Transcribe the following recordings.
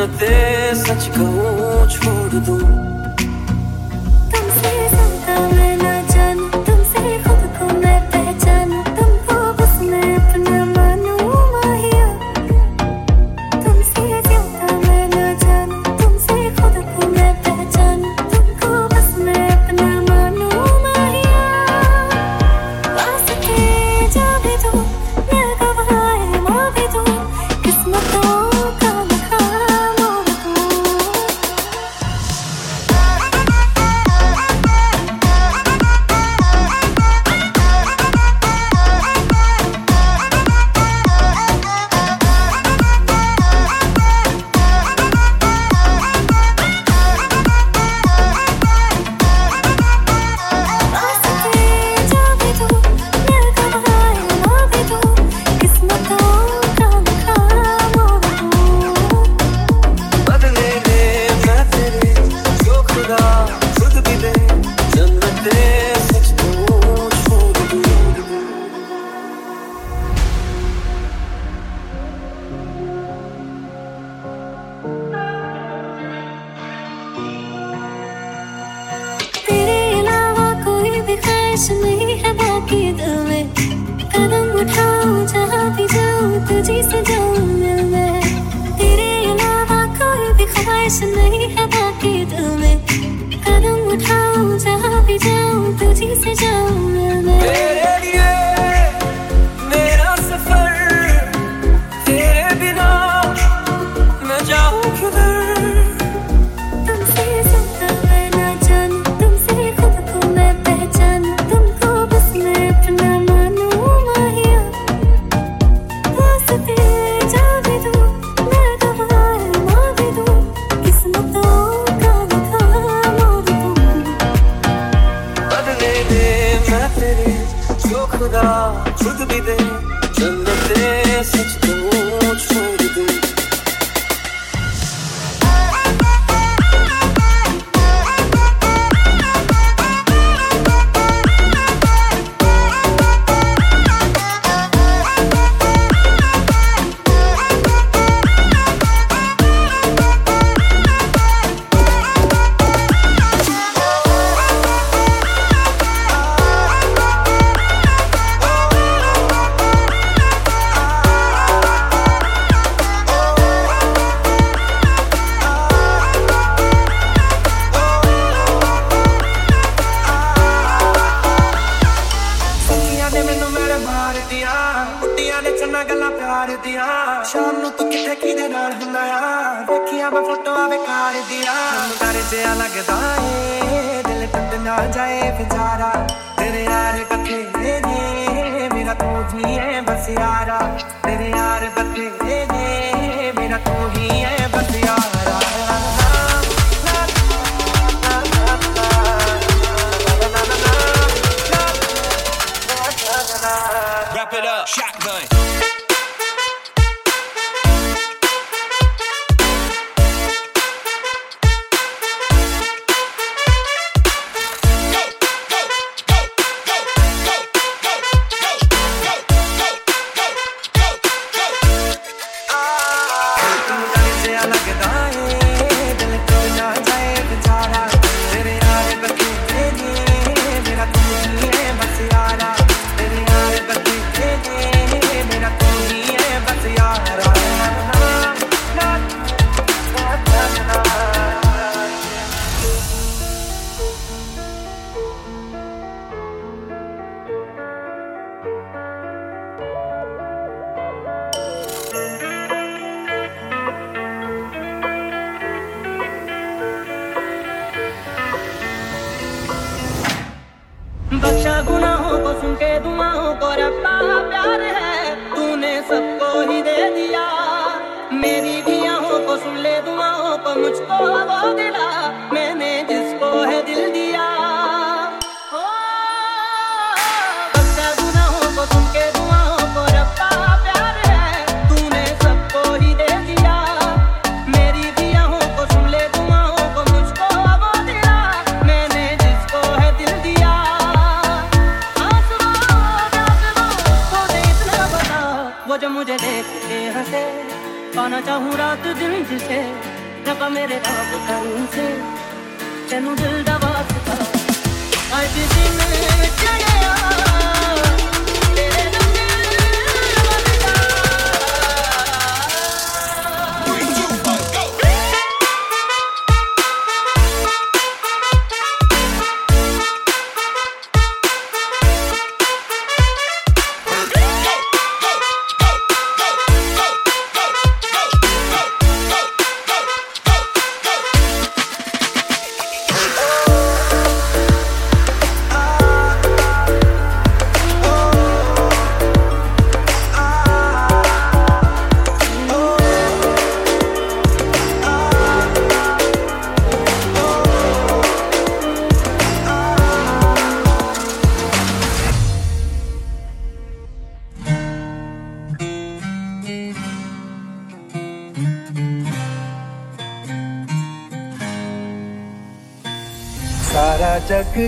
तुमसे खुद को मैं पहचान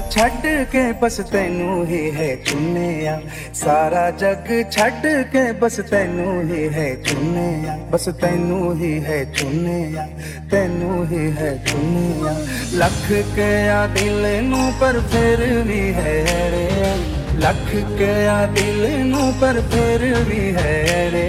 छड के बस तैनु ही है चुने सारा जग छ बस तैनु ही है चुने बस तैनु ही है चुने तेनू ही है चुने लख क्या दिल नु पर फिर भी है रे। लख क्या दिल नु पर फिर भी है रे।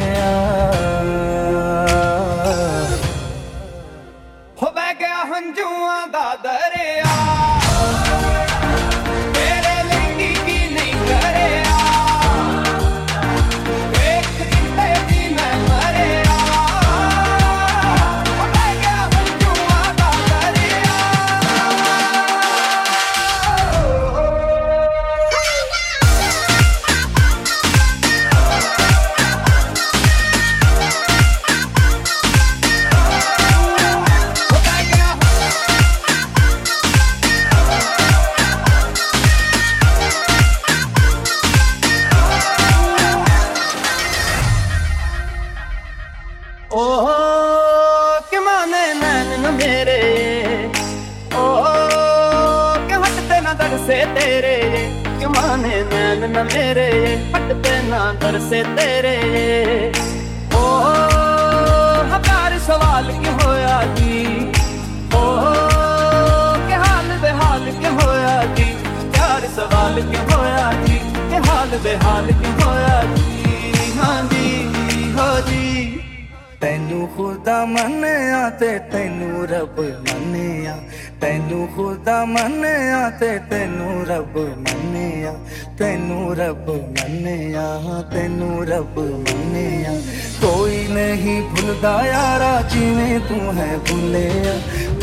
तू है भूले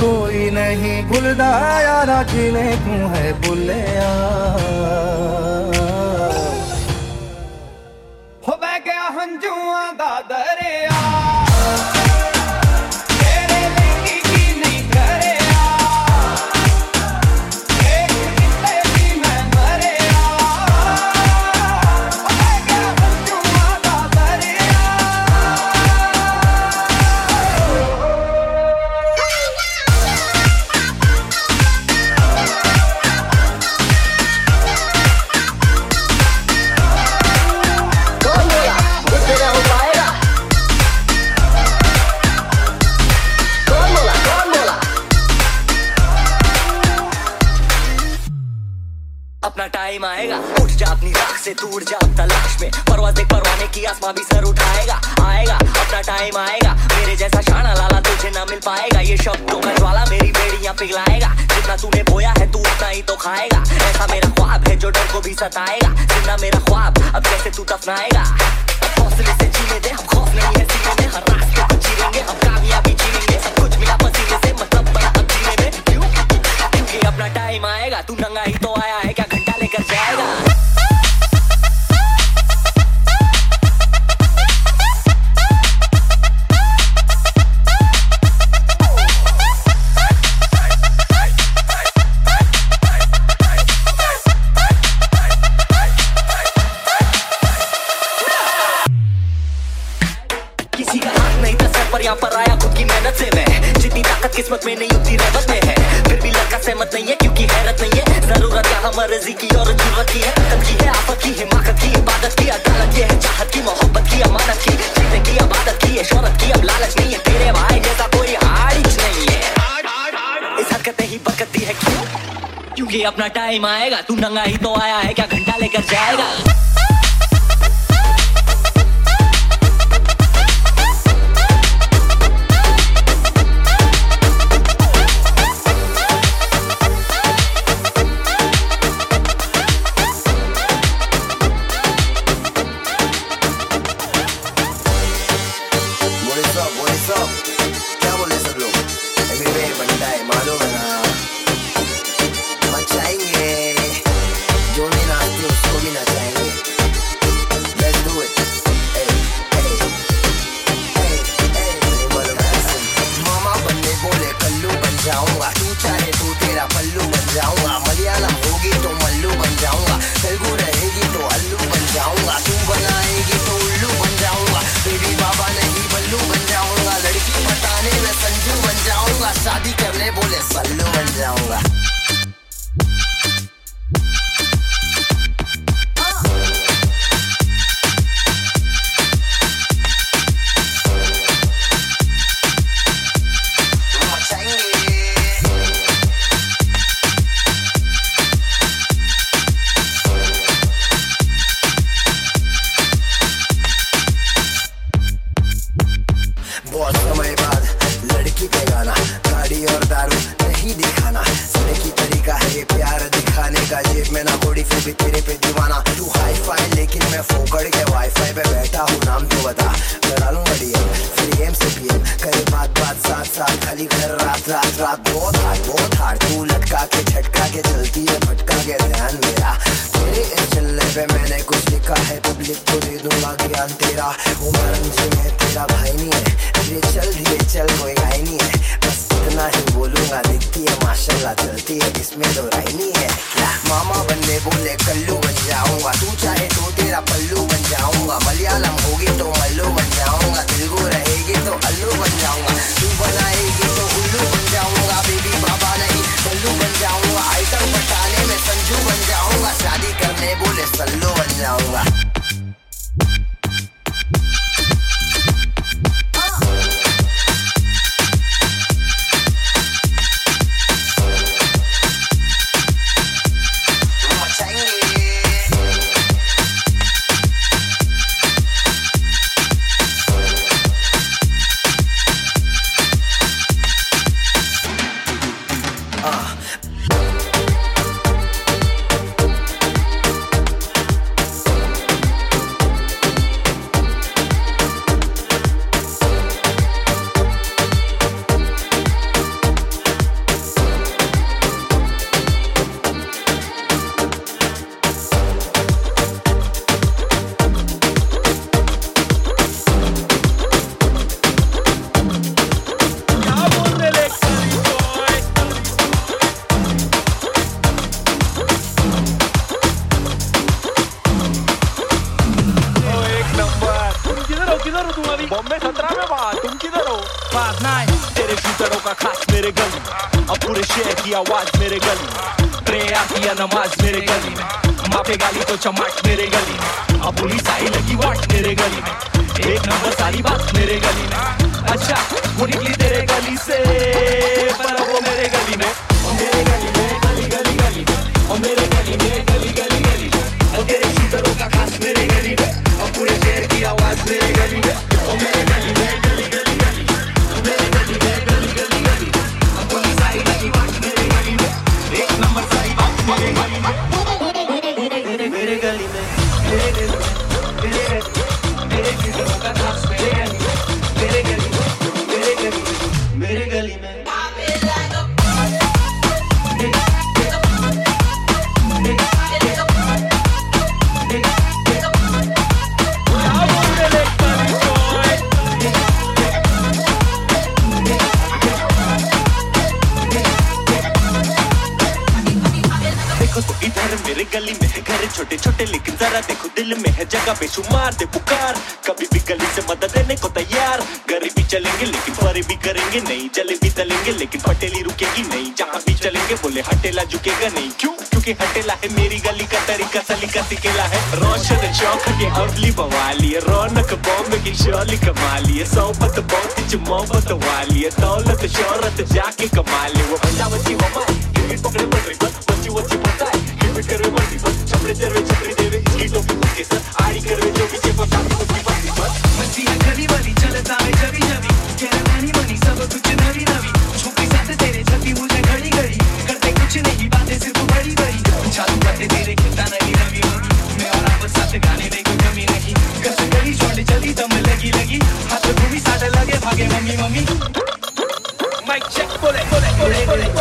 कोई नहीं भूलदा यारा खिले तू है भूलिया जरा देखो दिल में है जगह बेशुमार दे पुकार कभी भी गली से मदद देने को तैयार। गरीबी चलेंगे, लेकिन फरी भी करेंगे नहीं। जले भी तलेंगे, लेकिन पटेली रुकेगी नहीं। जहाँ भी चलेंगे, बोले हटेला झुकेगा नहीं। क्यों? क्योंकि हटेला है मेरी गली का तरीका सलीका सिकेला है। रोशन चौक के अवली बवाली रौनक बॉम्बे की शोली कमाली है। सोबत बहुत मोहब्बत वाली है। दौलत, शोहरत जाके कमा ली वो बंदा बच्ची ममा पकड़े पड़ रही बस बच्ची बच्ची पता है। करे मल्टी बस छपड़े तेरे छपड़ी इसकी टोपी उसके सर आड़ी करवे जो भी साथी उसकी मस्ती है वाली चलता है तेरा बनी सब कुछ नवी नवी। छोकरी साथ तेरे छपी मुझे घड़ी घड़ी करते कुछ नहीं बातें सिर्फ़ बड़ी बड़ी। चालू करते तेरे खिलता नहीं रवि रवि मैं और आप साथ गाने में कोई कमी नहीं। कस गली छोड़ चली दम लगी लगी। हाथ घूमी साथ लगे भागे मम्मी मम्मी। माइक चेक बोले बोले बोले बोले बोले बोले बोले।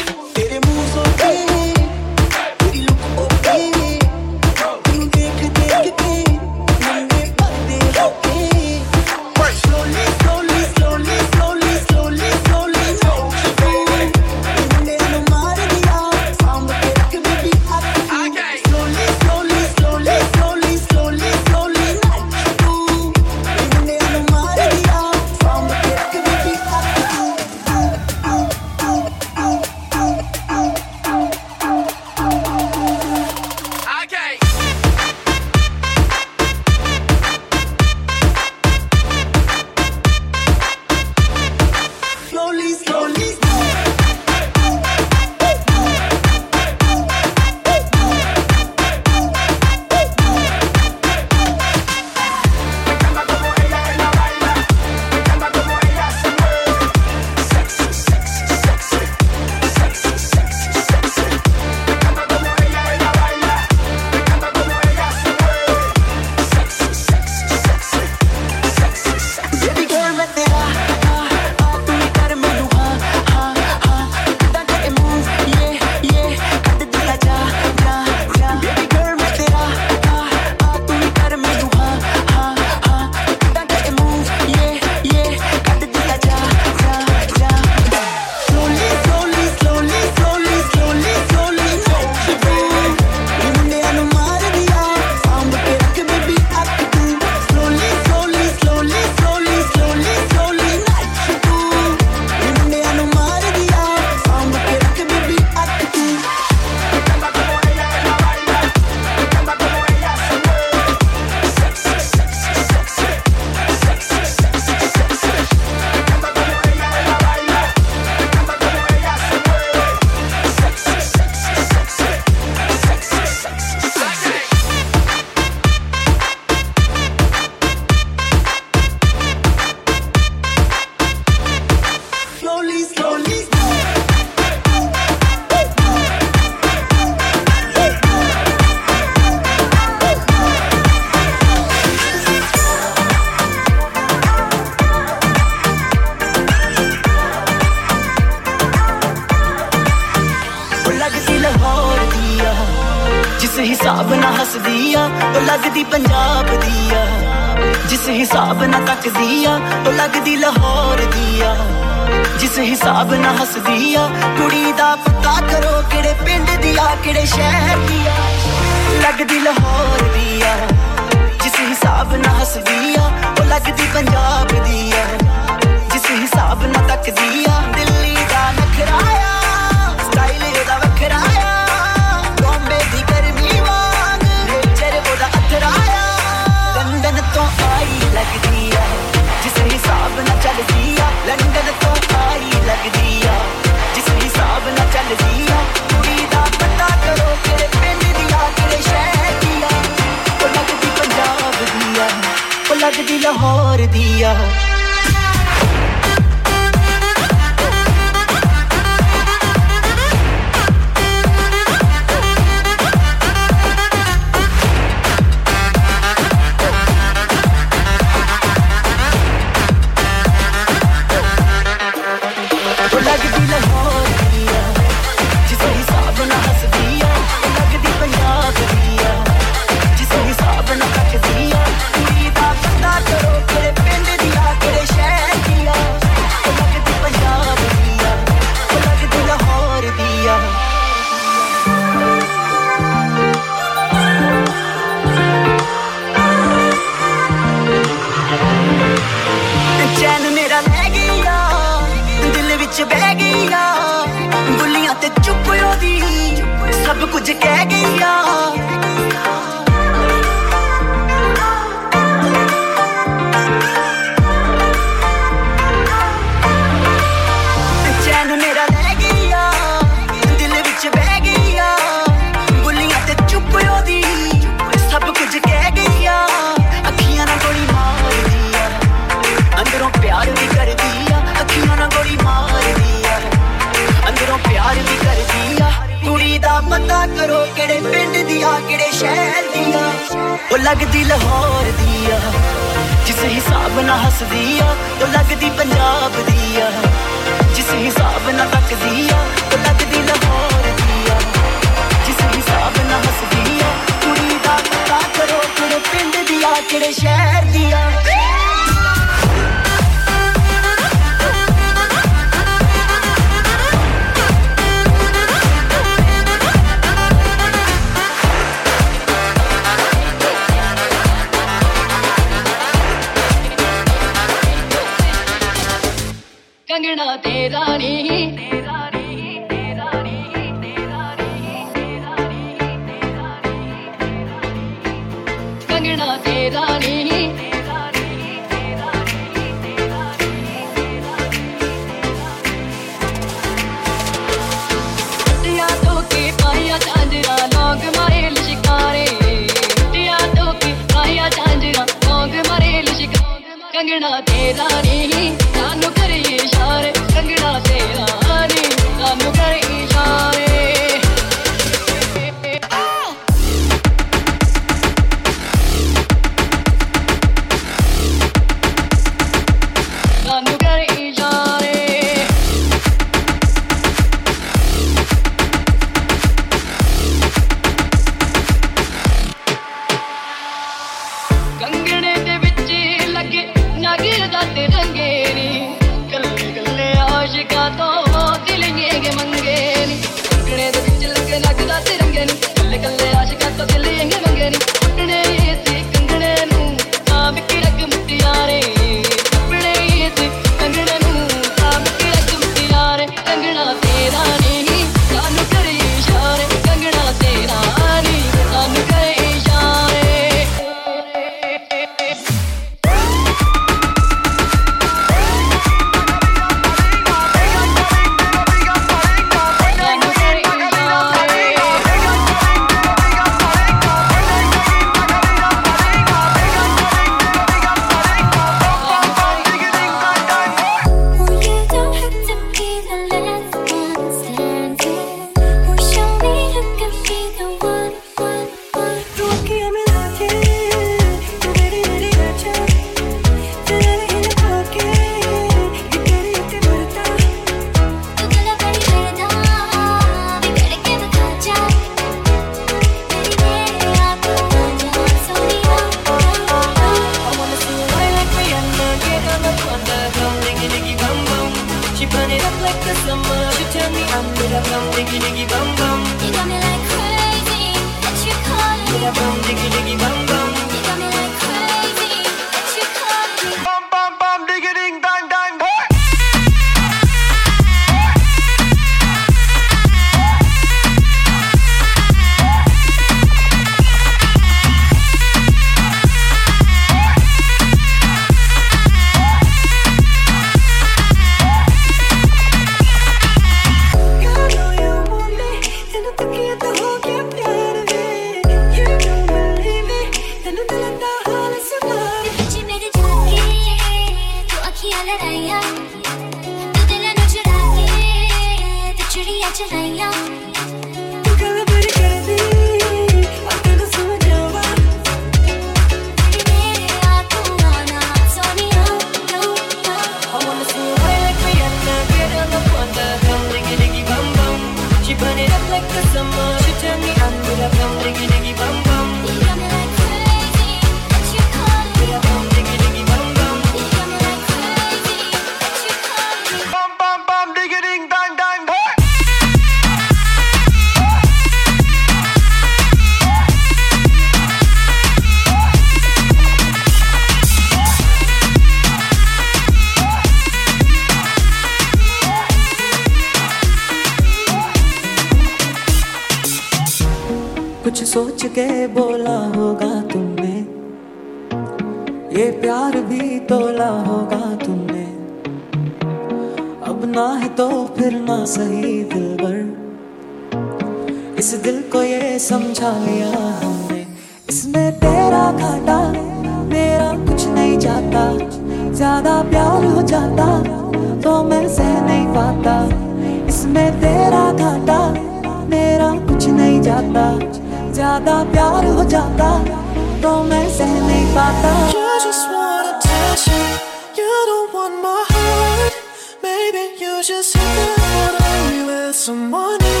You just hit the lottery with some money.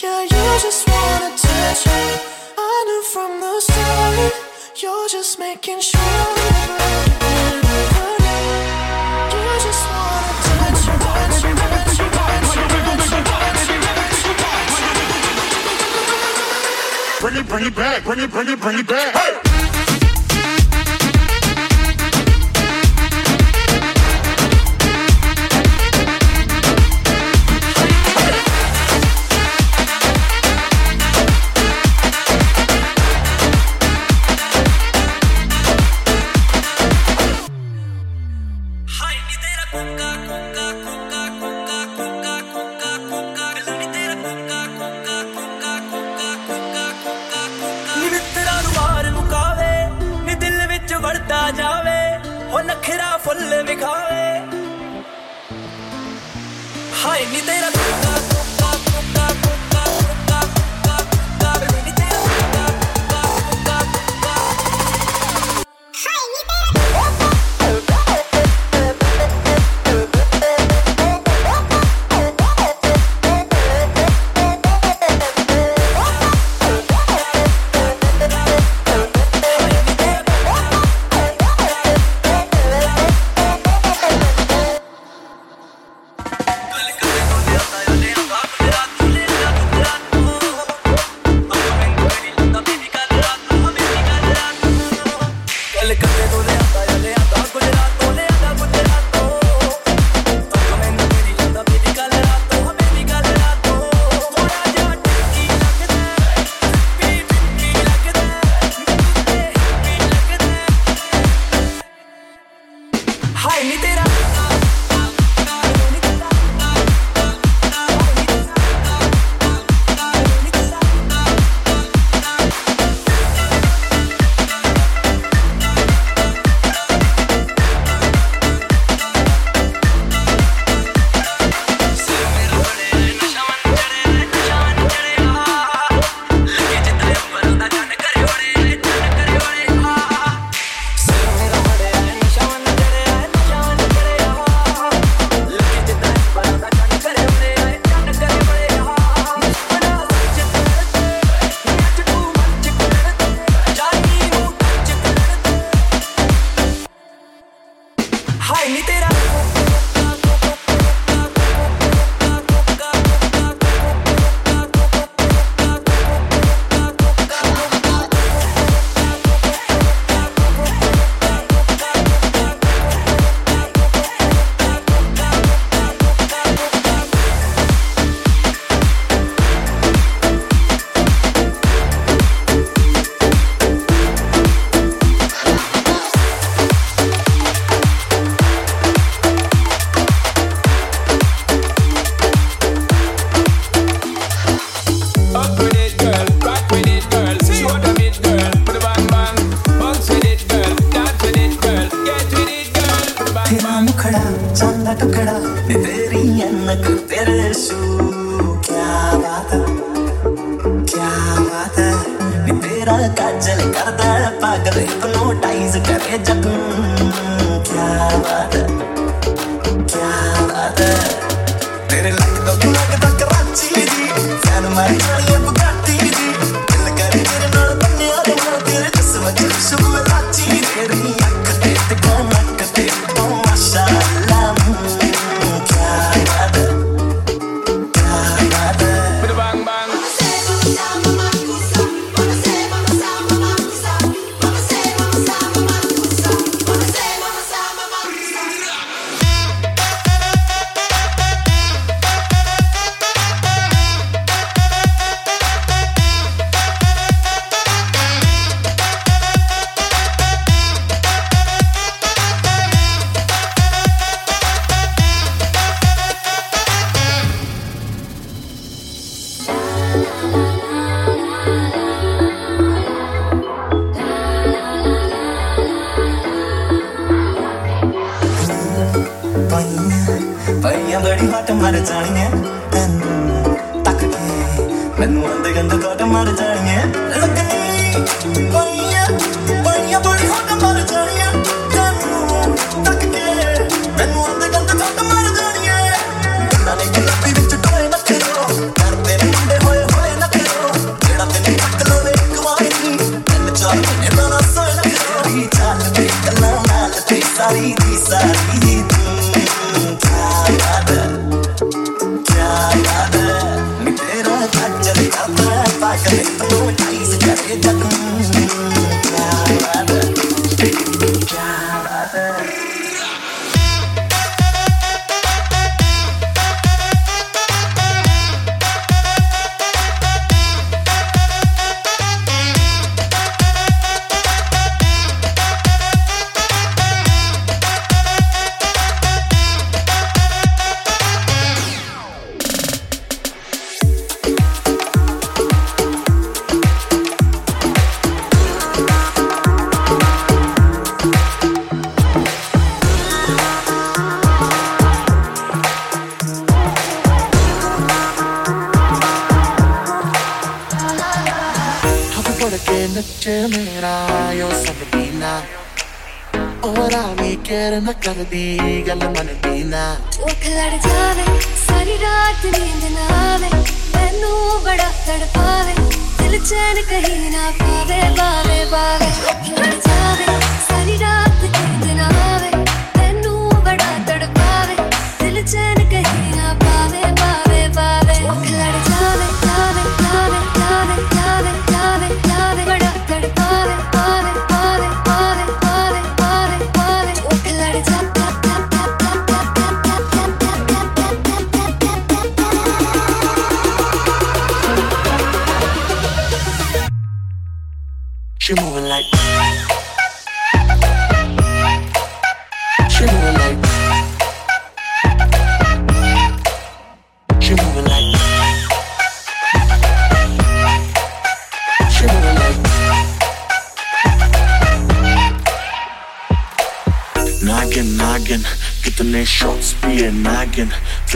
Yeah, you just want attention. I knew from the start, you're just making sure. You just want attention, attention, attention, attention, attention, Bring it, bring it back, bring it, bring it, bring it back. Hey! in the Gemini, you're I owe somebody now. Oh, what I need, get in the club, be, money, be now. Talk a lot of time, sunny dark, the need in the army. Ben no, but after the pave, till it's any kahina, pave, pave, pave. Talk a lot of time, sunny dark, the need in the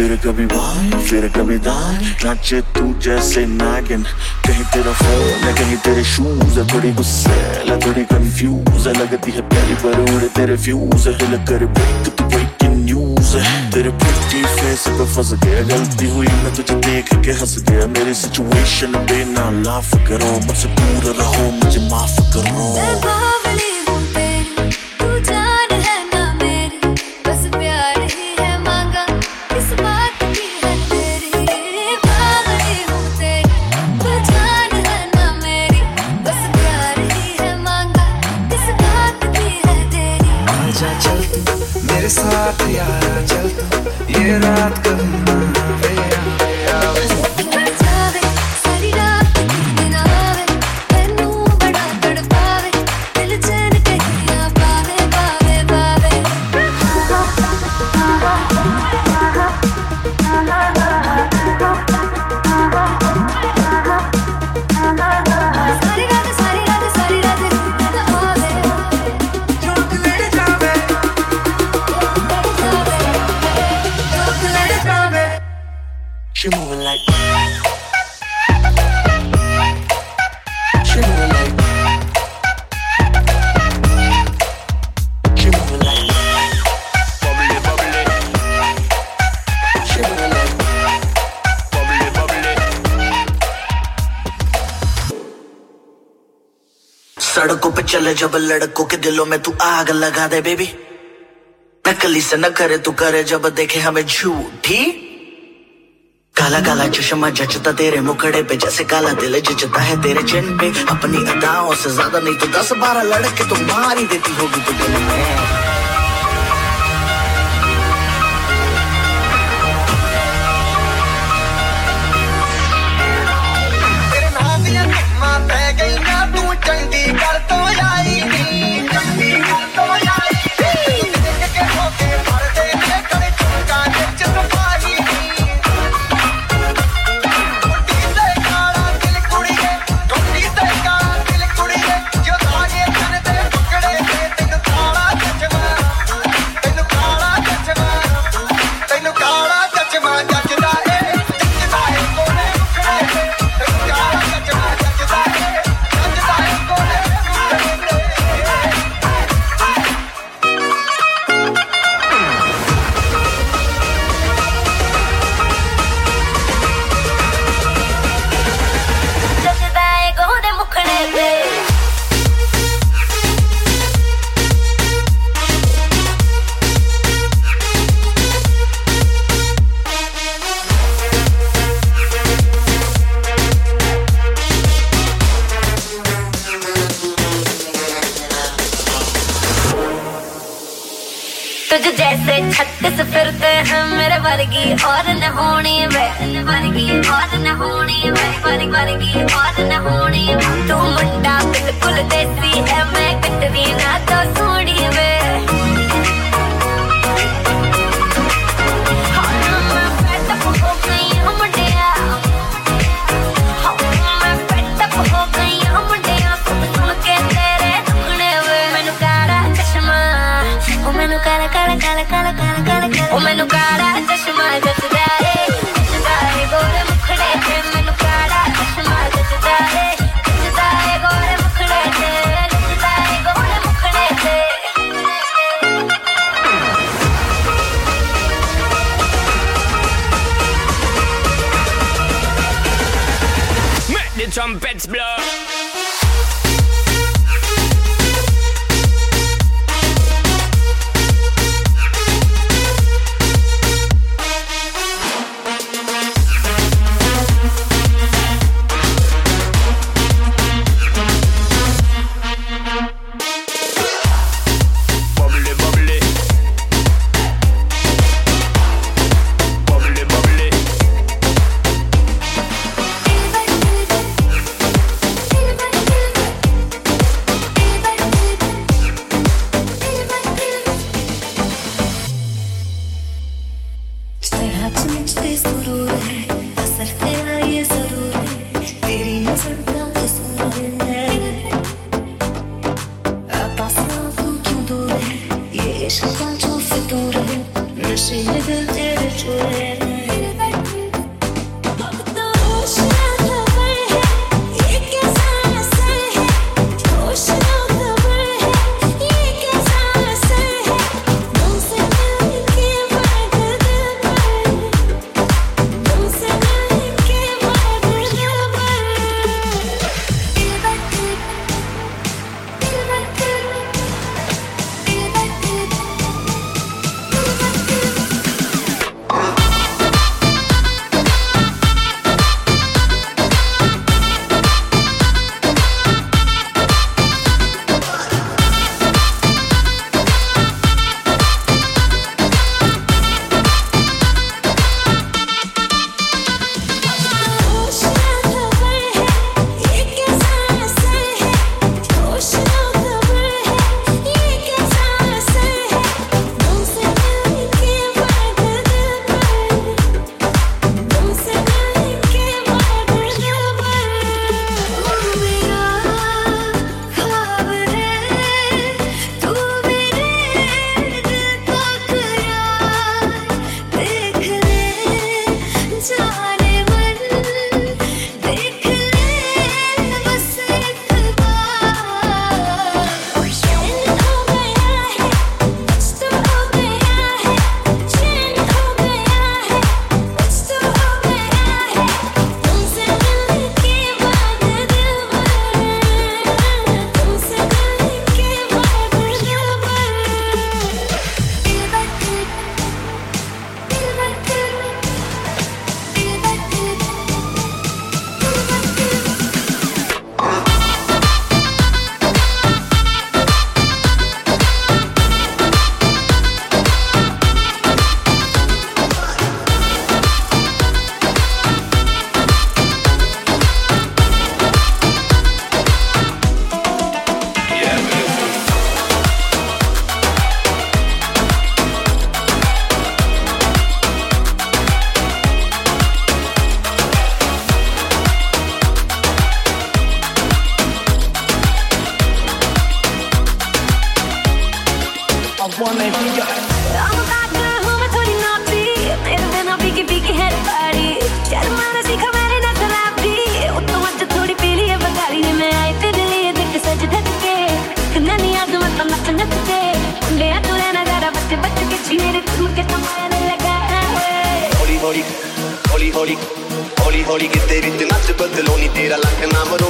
फिर कभी बाएँ फिर कभी दाएँ नाचे तू जैसे नागिन। कहीं तेरा फ़ोन है, कहीं तेरे शूज़ है। थोड़ी गुस्से है, थोड़ी कंफ्यूज है। लगती है पहली बार उड़े तेरे फ्यूज है। दिल कर ब्रेक तू ब्रेकिंग न्यूज़ है। तेरे प्रिटी फेस पे फंस गया, गलती हुई। मैं तुझे देख के हंस गया। मेरी सिचुएशन पे ना लाफ करो। मुझसे दूर रहो, मुझे माफ़ करो। पे यारा चल तू है जब लड़कों के दिलों में तू आग लगा दे बेबी नकली से न करे, तू करे जब देखे हमें झूठी। काला काला चश्मा जचता तेरे मुखड़े पे, जैसे काला दिल जचता है तेरे चिन पे। अपनी अदाओं से ज़्यादा नहीं तो दस बारह लड़के तो मार ही देती होगी तुझे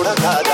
थोड़ा खा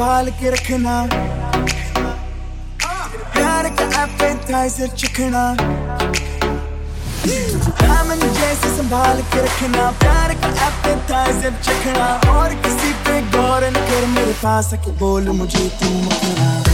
संभाल के रखना। प्यार का एपेटाइजर चखना। दामन जैसे संभाल के रखना, प्यार का एपेटाइजर चखना। और किसी पे गौर न कर, मेरे पास बोल मुझे तुम करना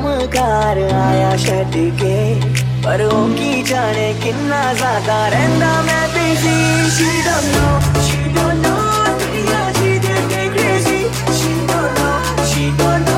चमकार आया छट के। पर ओ की जाने किन्ना ज़्यादा रहना मैं busy she don't know she don't know दुनिया जी they crazy she don't know she don't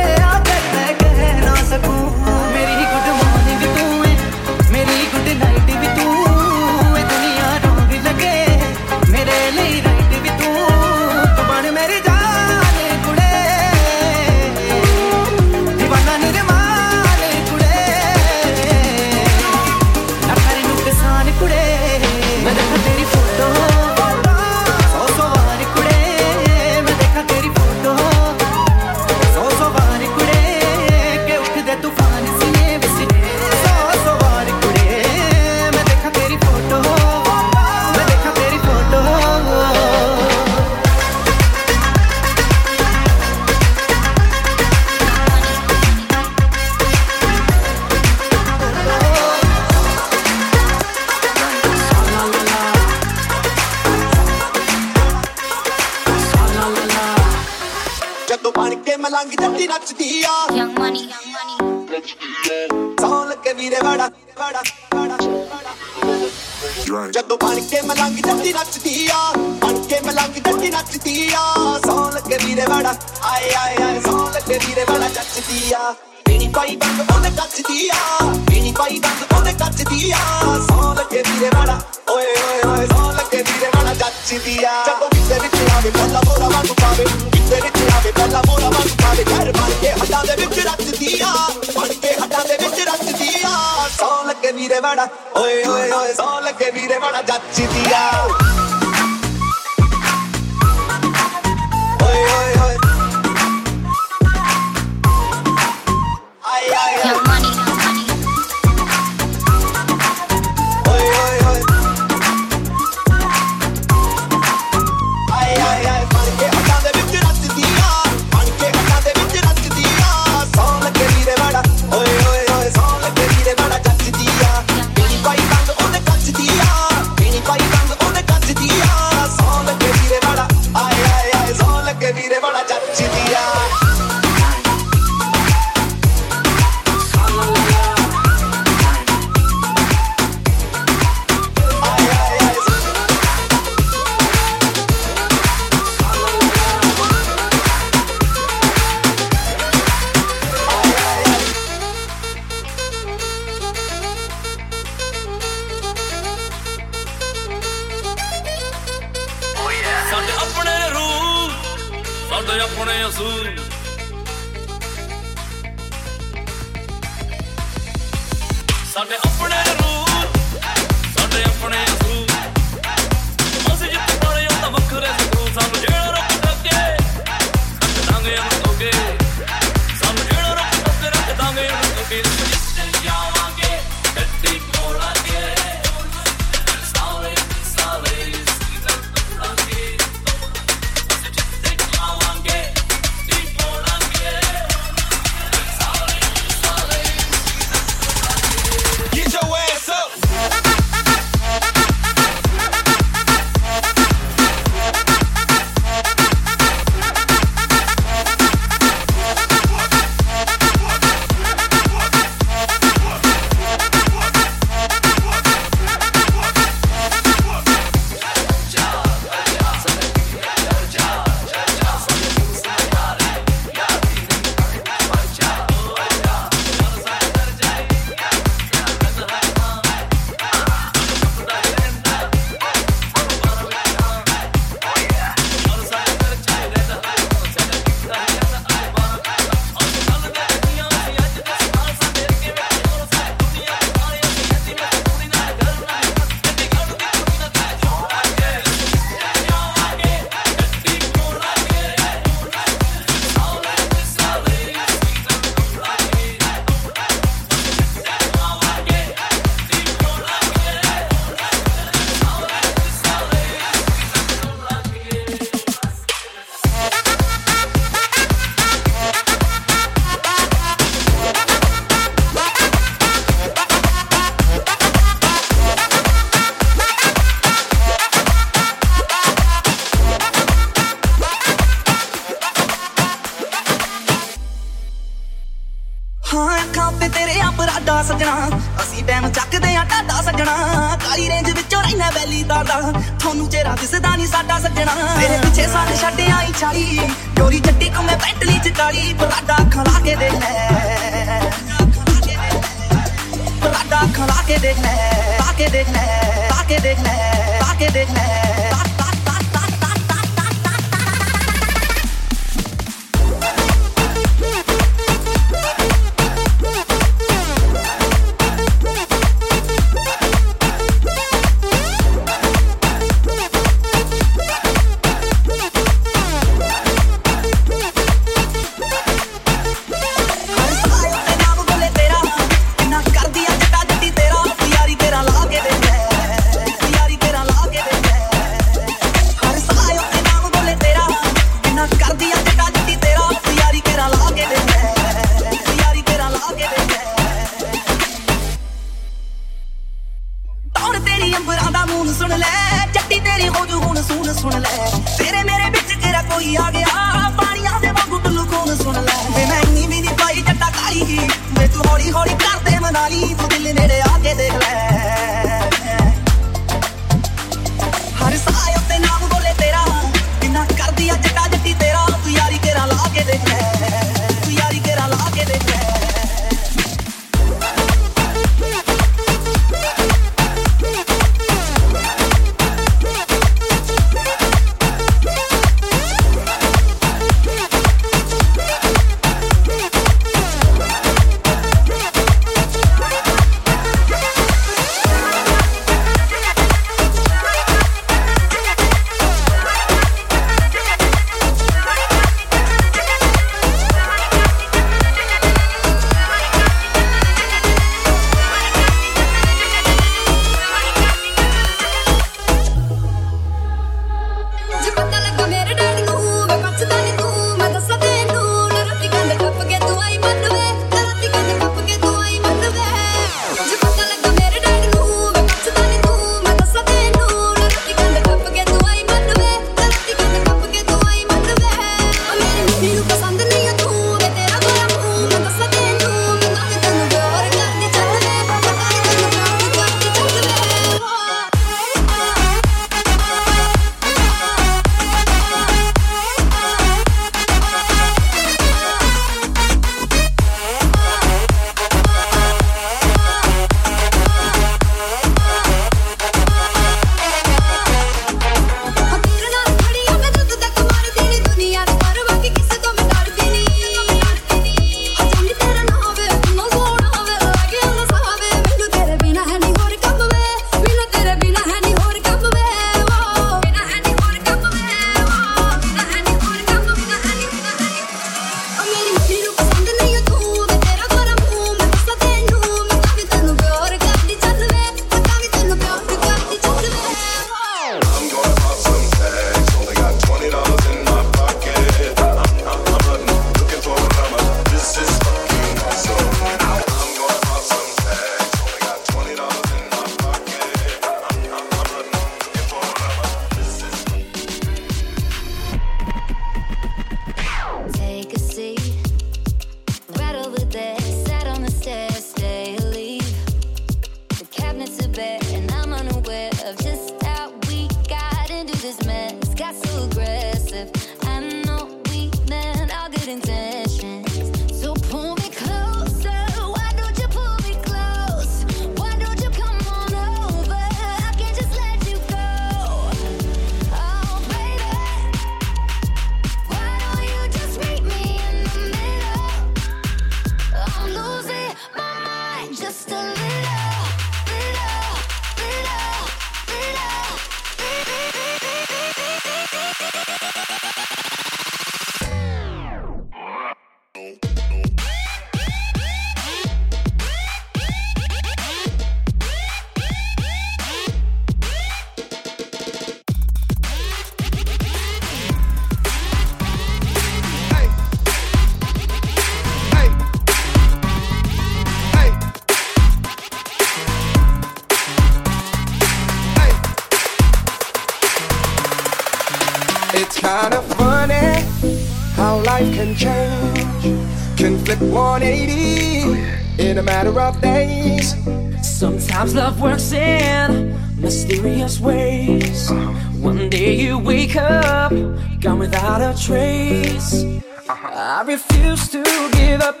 gone without a trace. I refuse to give up,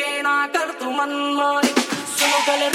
के ना कर तू मनमानी सुनो कल